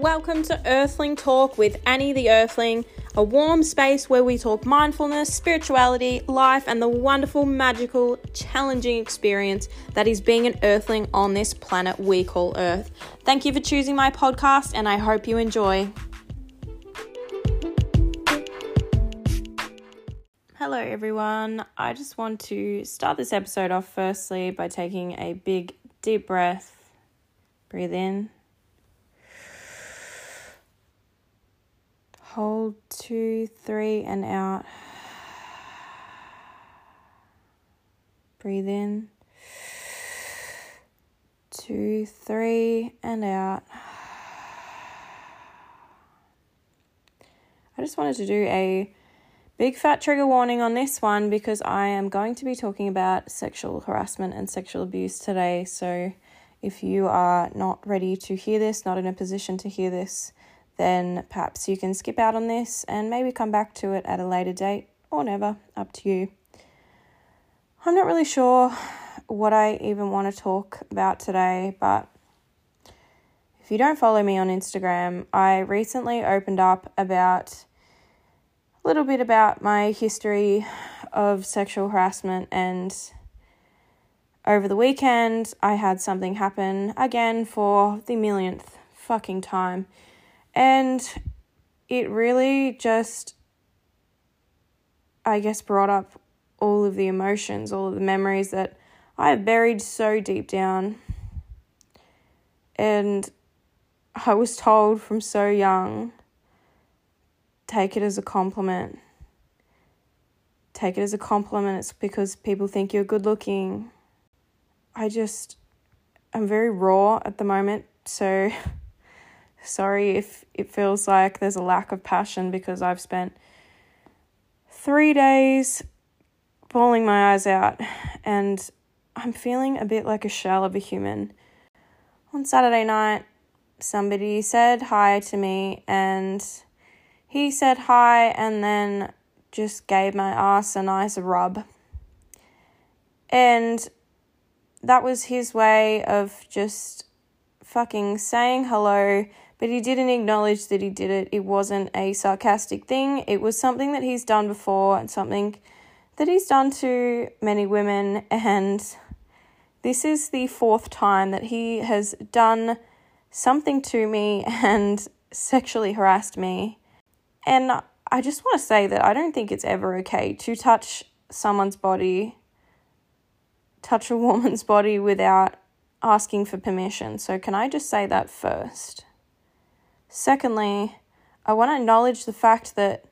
welcome to Earthling Talk with Annie the Earthling, a warm space where we talk mindfulness, spirituality, life, and the wonderful, magical, challenging experience that is being an Earthling on this planet we call Earth. Thank you for choosing my podcast, and I hope you enjoy. Hello, everyone. I just want to start this episode off firstly by taking a big, deep breath. Breathe in. Hold two, three, and out. Breathe in. Two, three, and out. I just wanted to do a big fat trigger warning on this one because I am going to be talking about sexual harassment and sexual abuse today. So if you are not ready to hear this, not in a position to hear this, then perhaps you can skip out on this and maybe come back to it at a later date or never, up to you. I'm not really sure what I even want to talk about today, but if you don't follow me on Instagram, I recently opened up about a little bit about my history of sexual harassment and over the weekend I had something happen again for the millionth fucking time and it really just, I guess, brought up all of the emotions, all of the memories that I have buried so deep down. And I was told from so young take it as a compliment. Take it as a compliment. It's because people think you're good looking. I just, I'm very raw at the moment. So Sorry if it feels like there's a lack of passion because I've spent three days bawling my eyes out and I'm feeling a bit like a shell of a human. On Saturday night, somebody said hi to me and he said hi and then just gave my ass a nice rub. And that was his way of just fucking saying hello but he didn't acknowledge that he did it. It wasn't a sarcastic thing, it was something that he's done before and something that he's done to many women. And this is the fourth time that he has done something to me and sexually harassed me. And I just want to say that I don't think it's ever okay to touch someone's body, touch a woman's body without asking for permission. So, can I just say that first? Secondly, I want to acknowledge the fact that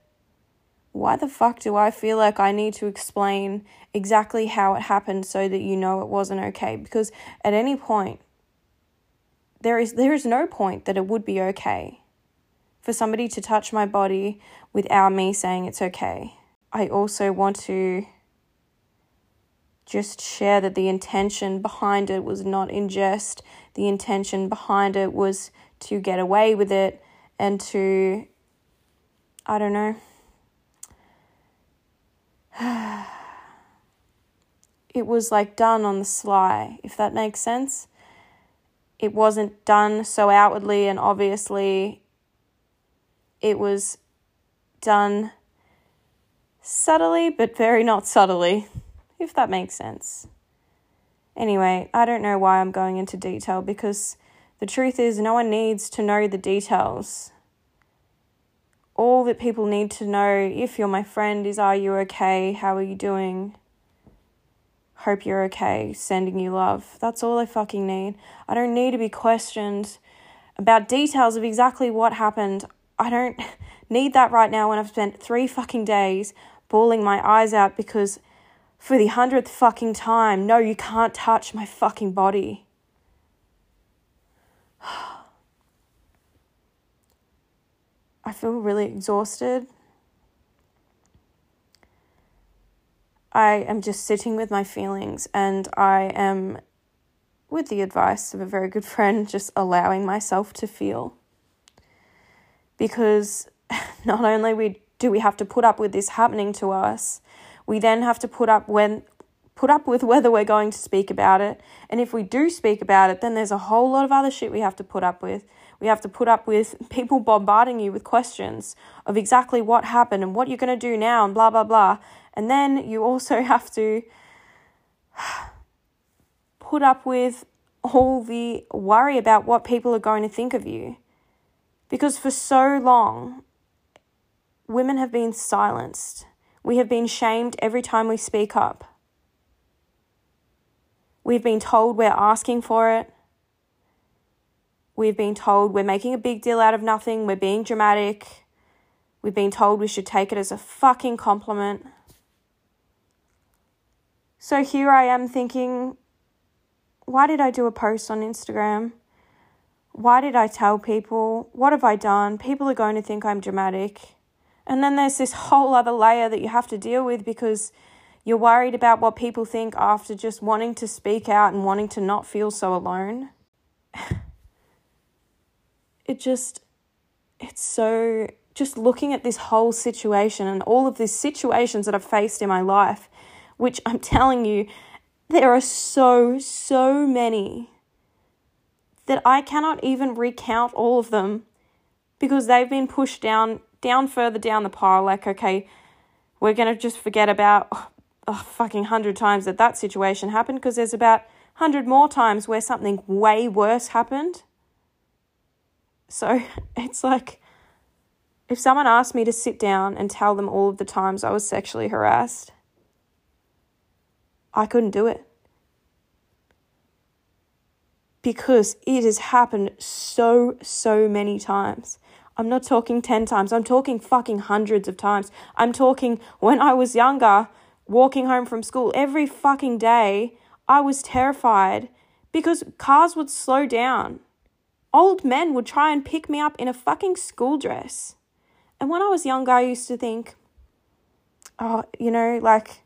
why the fuck do I feel like I need to explain exactly how it happened so that you know it wasn't okay? Because at any point, there is there is no point that it would be okay for somebody to touch my body without me saying it's okay. I also want to just share that the intention behind it was not in jest. The intention behind it was to get away with it and to, I don't know. it was like done on the sly, if that makes sense. It wasn't done so outwardly and obviously. It was done subtly, but very not subtly, if that makes sense. Anyway, I don't know why I'm going into detail because the truth is, no one needs to know the details. All that people need to know, if you're my friend, is Are you okay? How are you doing? Hope you're okay. Sending you love. That's all I fucking need. I don't need to be questioned about details of exactly what happened. I don't need that right now when I've spent three fucking days bawling my eyes out because for the hundredth fucking time, no, you can't touch my fucking body. I feel really exhausted. I am just sitting with my feelings and I am, with the advice of a very good friend, just allowing myself to feel. Because not only we do we have to put up with this happening to us, we then have to put up when put up with whether we're going to speak about it. And if we do speak about it, then there's a whole lot of other shit we have to put up with. We have to put up with people bombarding you with questions of exactly what happened and what you're going to do now and blah, blah, blah. And then you also have to put up with all the worry about what people are going to think of you. Because for so long, women have been silenced. We have been shamed every time we speak up. We've been told we're asking for it. We've been told we're making a big deal out of nothing, we're being dramatic. We've been told we should take it as a fucking compliment. So here I am thinking, why did I do a post on Instagram? Why did I tell people? What have I done? People are going to think I'm dramatic. And then there's this whole other layer that you have to deal with because you're worried about what people think after just wanting to speak out and wanting to not feel so alone. it just, it's so, just looking at this whole situation and all of these situations that I've faced in my life, which I'm telling you, there are so, so many that I cannot even recount all of them because they've been pushed down down further down the pile like okay we're going to just forget about oh, fucking 100 times that that situation happened because there's about 100 more times where something way worse happened so it's like if someone asked me to sit down and tell them all of the times I was sexually harassed I couldn't do it. Because it has happened so, so many times. I'm not talking 10 times, I'm talking fucking hundreds of times. I'm talking when I was younger, walking home from school every fucking day, I was terrified because cars would slow down. Old men would try and pick me up in a fucking school dress. And when I was younger, I used to think, oh, you know, like,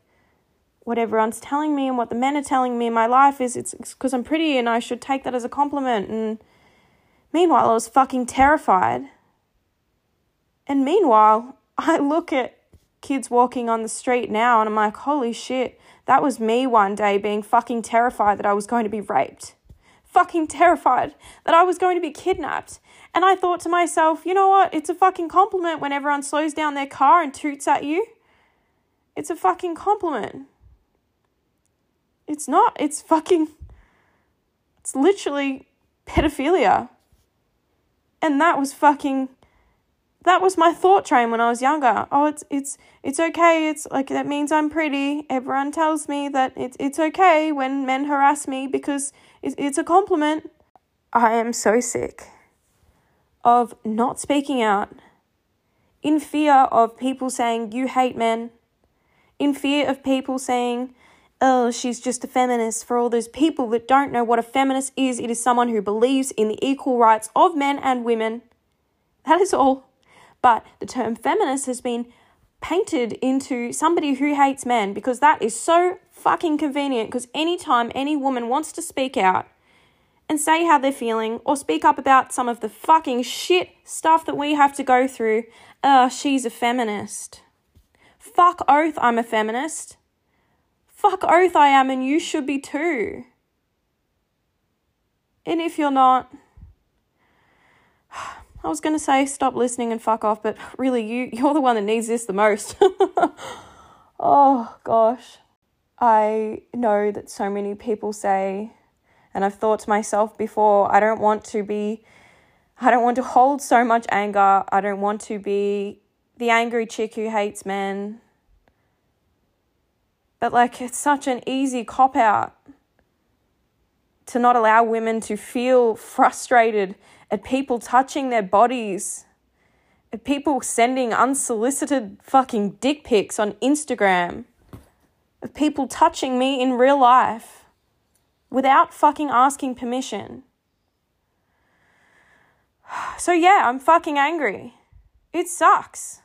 what everyone's telling me and what the men are telling me in my life is it's because I'm pretty and I should take that as a compliment. And meanwhile, I was fucking terrified. And meanwhile, I look at kids walking on the street now and I'm like, holy shit, that was me one day being fucking terrified that I was going to be raped. Fucking terrified that I was going to be kidnapped. And I thought to myself, you know what? It's a fucking compliment when everyone slows down their car and toots at you. It's a fucking compliment. It's not. It's fucking. It's literally pedophilia. And that was fucking. That was my thought train when I was younger. Oh, it's it's it's okay. It's like that means I'm pretty. Everyone tells me that it's it's okay when men harass me because it's it's a compliment. I am so sick of not speaking out in fear of people saying you hate men, in fear of people saying oh, she's just a feminist. For all those people that don't know what a feminist is, it is someone who believes in the equal rights of men and women. That is all. But the term feminist has been painted into somebody who hates men because that is so fucking convenient. Because anytime any woman wants to speak out and say how they're feeling or speak up about some of the fucking shit stuff that we have to go through, uh, she's a feminist. Fuck oath, I'm a feminist. Fuck oath I am, and you should be too. And if you're not, I was going to say stop listening and fuck off, but really, you, you're the one that needs this the most. oh, gosh. I know that so many people say, and I've thought to myself before, I don't want to be, I don't want to hold so much anger. I don't want to be the angry chick who hates men. But like it's such an easy cop out to not allow women to feel frustrated at people touching their bodies, at people sending unsolicited fucking dick pics on Instagram, of people touching me in real life without fucking asking permission. So, yeah, I'm fucking angry. It sucks.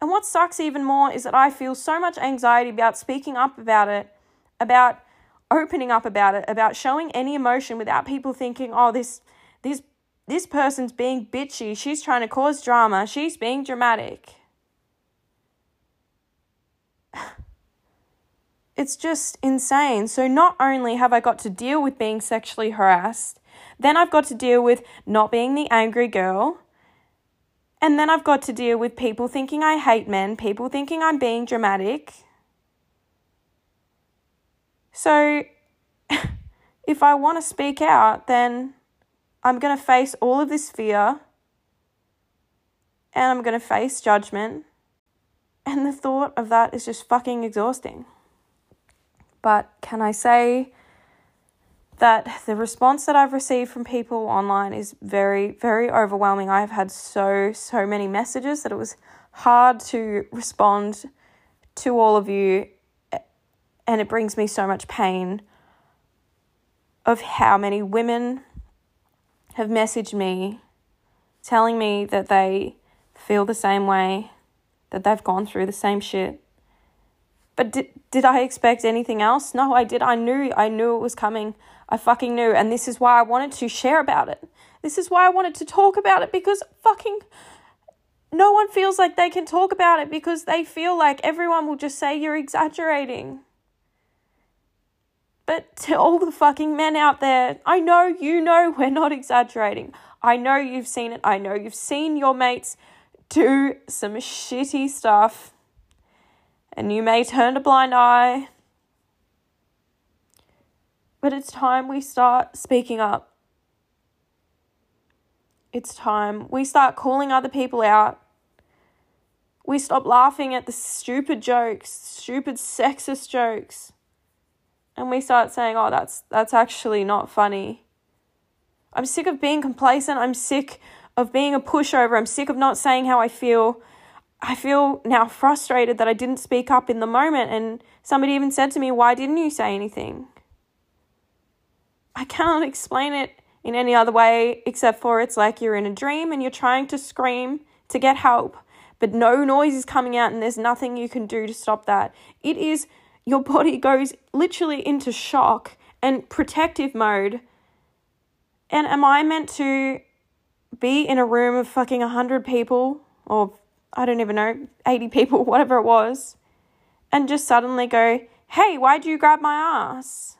And what sucks even more is that I feel so much anxiety about speaking up about it, about opening up about it, about showing any emotion without people thinking, "Oh, this this this person's being bitchy. She's trying to cause drama. She's being dramatic." It's just insane. So not only have I got to deal with being sexually harassed, Then I've got to deal with not being the angry girl. And then I've got to deal with people thinking I hate men, people thinking I'm being dramatic. So if I want to speak out, then I'm going to face all of this fear and I'm going to face judgment. And the thought of that is just fucking exhausting. But can I say that the response that I've received from people online is very, very overwhelming. I have had so, so many messages that it was hard to respond to all of you, and it brings me so much pain of how many women have messaged me telling me that they feel the same way, that they've gone through the same shit. But did, did I expect anything else? No, I did. I knew I knew it was coming. I fucking knew. And this is why I wanted to share about it. This is why I wanted to talk about it because fucking no one feels like they can talk about it because they feel like everyone will just say you're exaggerating. But to all the fucking men out there, I know you know we're not exaggerating. I know you've seen it. I know you've seen your mates do some shitty stuff. And you may turn a blind eye. But it's time we start speaking up. It's time we start calling other people out. We stop laughing at the stupid jokes, stupid sexist jokes. And we start saying, "Oh, that's that's actually not funny." I'm sick of being complacent. I'm sick of being a pushover. I'm sick of not saying how I feel. I feel now frustrated that I didn't speak up in the moment and somebody even said to me, "Why didn't you say anything?" I cannot explain it in any other way except for it's like you're in a dream and you're trying to scream to get help, but no noise is coming out and there's nothing you can do to stop that. It is your body goes literally into shock and protective mode. And am I meant to be in a room of fucking 100 people or I don't even know, 80 people, whatever it was, and just suddenly go, hey, why'd you grab my ass?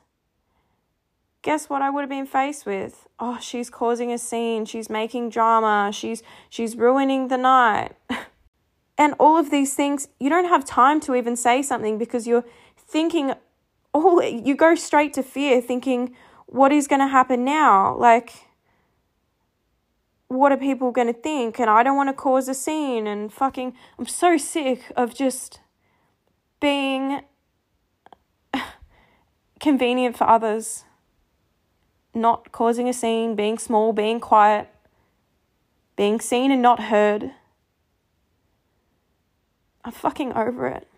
guess what I would have been faced with? Oh, she's causing a scene, she's making drama, she's she's ruining the night. and all of these things, you don't have time to even say something because you're thinking all you go straight to fear thinking what is going to happen now? Like what are people going to think? And I don't want to cause a scene and fucking I'm so sick of just being convenient for others not causing a scene, being small, being quiet, being seen and not heard. I'm fucking over it.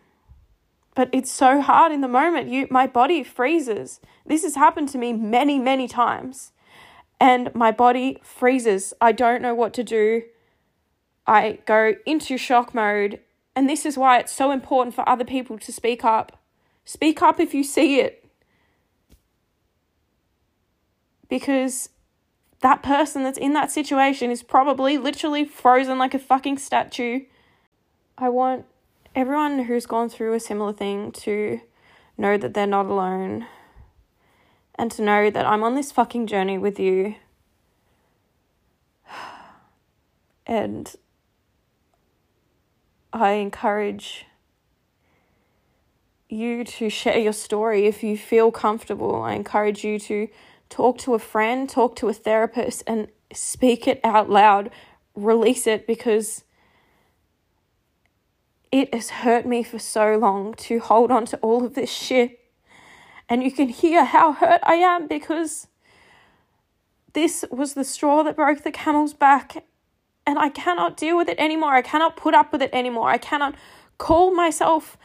But it's so hard in the moment. You my body freezes. This has happened to me many, many times. And my body freezes. I don't know what to do. I go into shock mode. And this is why it's so important for other people to speak up. Speak up if you see it. because that person that's in that situation is probably literally frozen like a fucking statue. I want everyone who's gone through a similar thing to know that they're not alone and to know that I'm on this fucking journey with you. And I encourage you to share your story if you feel comfortable. I encourage you to talk to a friend, talk to a therapist, and speak it out loud, release it because it has hurt me for so long to hold on to all of this shit. And you can hear how hurt I am because this was the straw that broke the camel's back. And I cannot deal with it anymore. I cannot put up with it anymore. I cannot call myself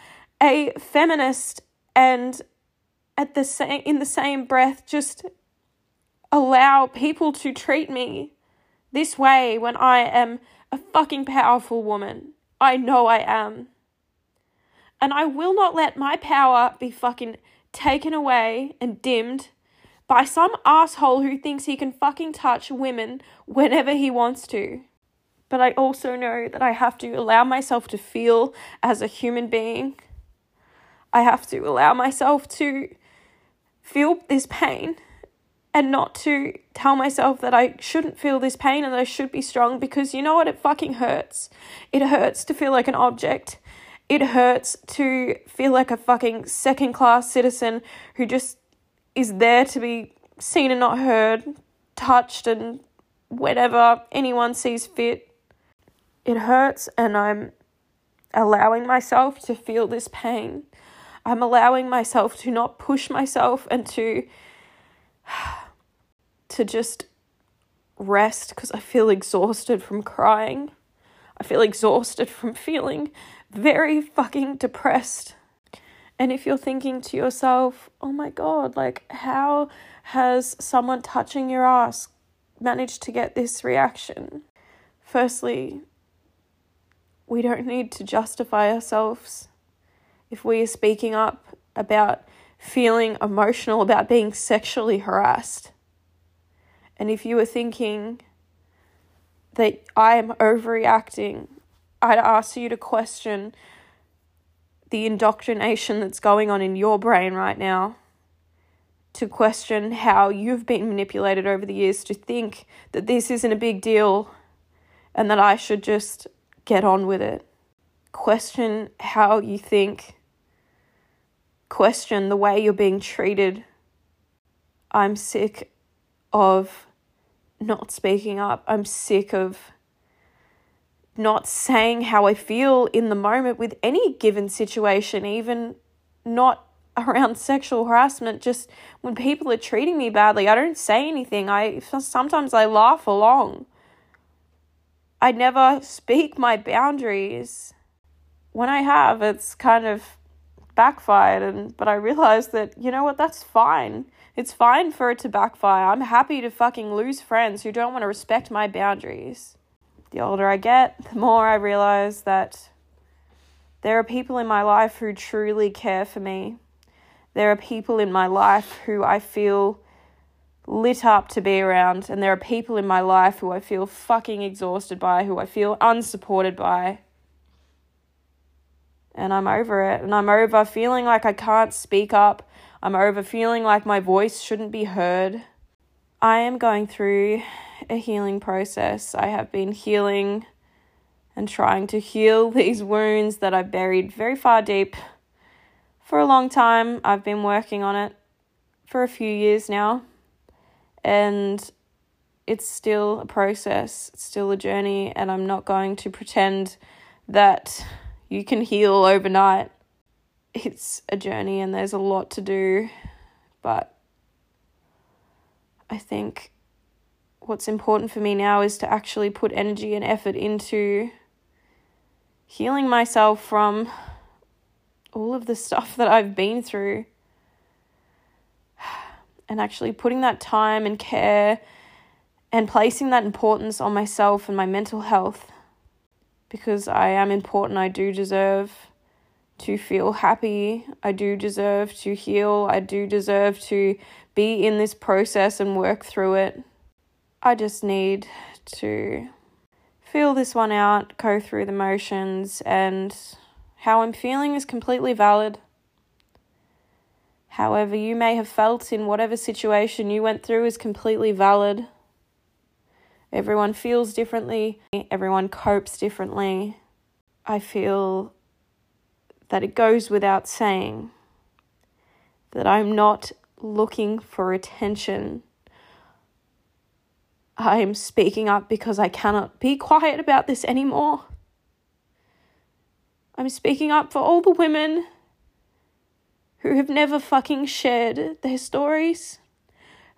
a feminist and at the same in the same breath just allow people to treat me this way when I am a fucking powerful woman. I know I am. And I will not let my power be fucking taken away and dimmed by some asshole who thinks he can fucking touch women whenever he wants to. But I also know that I have to allow myself to feel as a human being. I have to allow myself to feel this pain and not to tell myself that I shouldn't feel this pain and that I should be strong because you know what? It fucking hurts. It hurts to feel like an object. It hurts to feel like a fucking second class citizen who just is there to be seen and not heard, touched and whenever anyone sees fit. It hurts, and I'm allowing myself to feel this pain. I'm allowing myself to not push myself and to to just rest because I feel exhausted from crying. I feel exhausted from feeling very fucking depressed. And if you're thinking to yourself, oh my god, like, how has someone touching your ass managed to get this reaction? Firstly, we don't need to justify ourselves. If we are speaking up about feeling emotional about being sexually harassed, and if you are thinking that I am overreacting, I'd ask you to question the indoctrination that's going on in your brain right now. To question how you've been manipulated over the years to think that this isn't a big deal and that I should just get on with it. Question how you think. Question the way you're being treated. I'm sick of not speaking up. I'm sick of not saying how I feel in the moment with any given situation, even not around sexual harassment. Just when people are treating me badly, I don't say anything. I sometimes I laugh along. I never speak my boundaries. When I have, it's kind of backfired and but I realized that you know what that's fine. It's fine for it to backfire. I'm happy to fucking lose friends who don't want to respect my boundaries. The older I get, the more I realize that there are people in my life who truly care for me. There are people in my life who I feel lit up to be around, and there are people in my life who I feel fucking exhausted by, who I feel unsupported by. And I'm over it, and I'm over feeling like I can't speak up I'm over feeling like my voice shouldn't be heard. I am going through a healing process. I have been healing and trying to heal these wounds that I've buried very far deep for a long time. I've been working on it for a few years now, and it's still a process, it's still a journey, and I'm not going to pretend that you can heal overnight it's a journey and there's a lot to do, but I think what's important for me now is to actually put energy and effort into healing myself from all of the stuff that I've been through and actually putting that time and care and placing that importance on myself and my mental health because I am important. I do deserve to feel happy. I do deserve to heal. I do deserve to be in this process and work through it. I just need to feel this one out, go through the motions, and how I'm feeling is completely valid. However, you may have felt in whatever situation you went through is completely valid. Everyone feels differently, everyone copes differently. I feel that it goes without saying that I'm not looking for attention. I am speaking up because I cannot be quiet about this anymore. I'm speaking up for all the women who have never fucking shared their stories,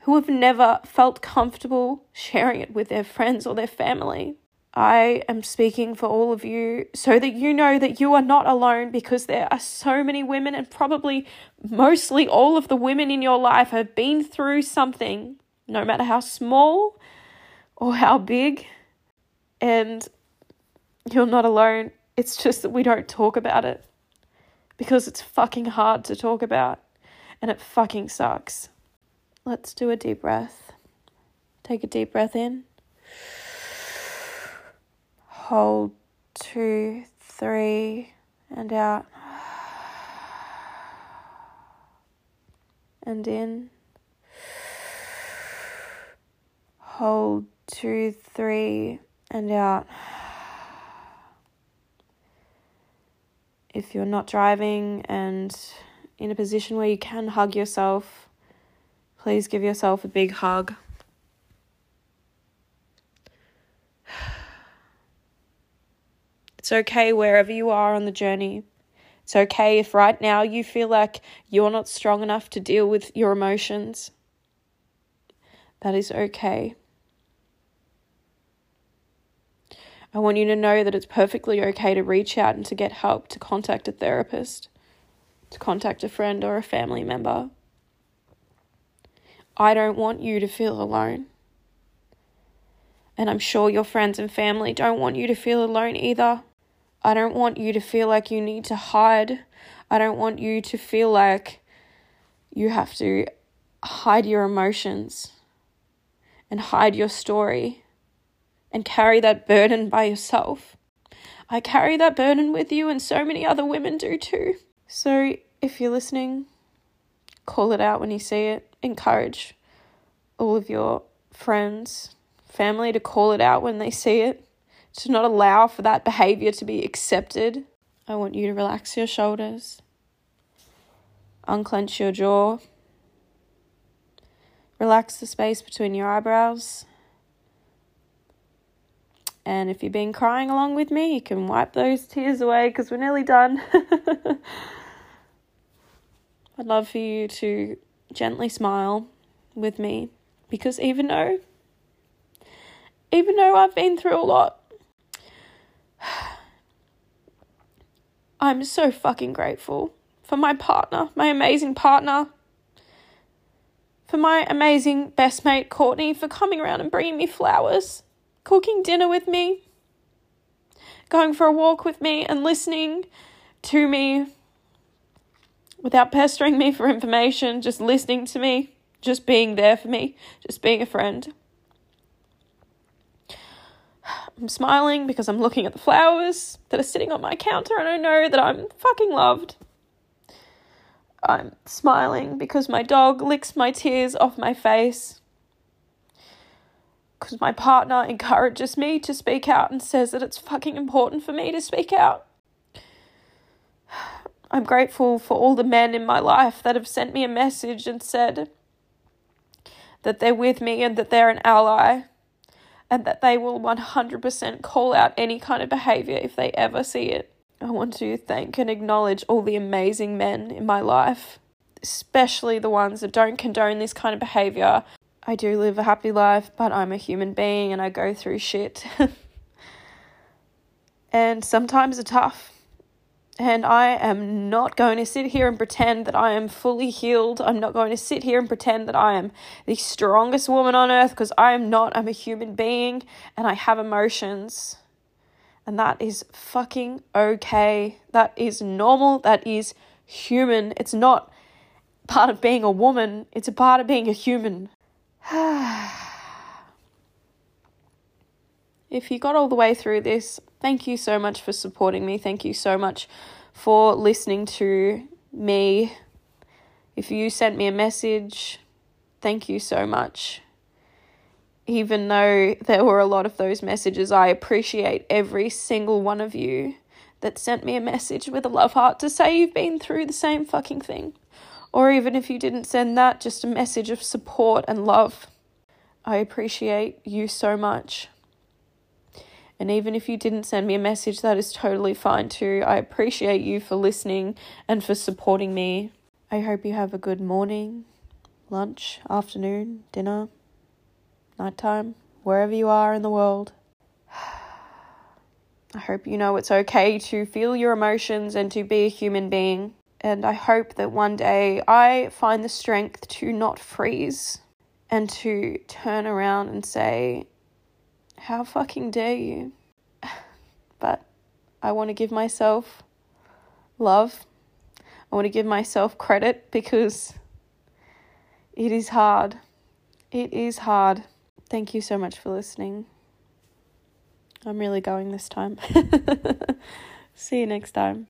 who have never felt comfortable sharing it with their friends or their family. I am speaking for all of you so that you know that you are not alone because there are so many women, and probably mostly all of the women in your life have been through something, no matter how small or how big. And you're not alone. It's just that we don't talk about it because it's fucking hard to talk about and it fucking sucks. Let's do a deep breath. Take a deep breath in hold two, three, and out. And in. Hold two, three, and out. If you're not driving and in a position where you can hug yourself, please give yourself a big hug. It's okay wherever you are on the journey. It's okay if right now you feel like you're not strong enough to deal with your emotions. That is okay. I want you to know that it's perfectly okay to reach out and to get help, to contact a therapist, to contact a friend or a family member. I don't want you to feel alone. And I'm sure your friends and family don't want you to feel alone either. I don't want you to feel like you need to hide. I don't want you to feel like you have to hide your emotions and hide your story and carry that burden by yourself. I carry that burden with you, and so many other women do too. So, if you're listening, call it out when you see it. Encourage all of your friends, family to call it out when they see it, to not allow for that behavior to be accepted. I want you to relax your shoulders, unclench your jaw, relax the space between your eyebrows and if you've been crying along with me, you can wipe those tears away because we're nearly done. I'd love for you to gently smile with me because even though even though I've been through a lot, I'm so fucking grateful for my partner, my amazing partner, for my amazing best mate Courtney for coming around and bringing me flowers cooking dinner with me, going for a walk with me, and listening to me without pestering me for information, just listening to me, just being there for me, just being a friend. I'm smiling because I'm looking at the flowers that are sitting on my counter and I know that I'm fucking loved. I'm smiling because my dog licks my tears off my face because my partner encourages me to speak out and says that it's fucking important for me to speak out. I'm grateful for all the men in my life that have sent me a message and said that they're with me and that they're an ally and that they will 100% call out any kind of behavior if they ever see it. I want to thank and acknowledge all the amazing men in my life, especially the ones that don't condone this kind of behavior I do live a happy life, but I'm a human being and I go through shit. and sometimes it's tough. And I am not going to sit here and pretend that I am fully healed. I'm not going to sit here and pretend that I am the strongest woman on earth because I am not. I'm a human being and I have emotions. And that is fucking okay. That is normal. That is human. It's not part of being a woman, it's a part of being a human. if you got all the way through this, thank you so much for supporting me. Thank you so much for listening to me. If you sent me a message, thank you so much. Even though there were a lot of those messages, I appreciate every single one of you that sent me a message with a love heart to say you've been through the same fucking thing. Or even if you didn't send that, just a message of support and love. I appreciate you so much. And even if you didn't send me a message, that is totally fine too. I appreciate you for listening and for supporting me. I hope you have a good morning, lunch, afternoon, dinner, nighttime, wherever you are in the world. I hope you know it's okay to feel your emotions and to be a human being. And I hope that one day I find the strength to not freeze and to turn around and say, How fucking dare you? but I want to give myself love. I want to give myself credit because it is hard. It is hard. Thank you so much for listening. I'm really going this time. See you next time.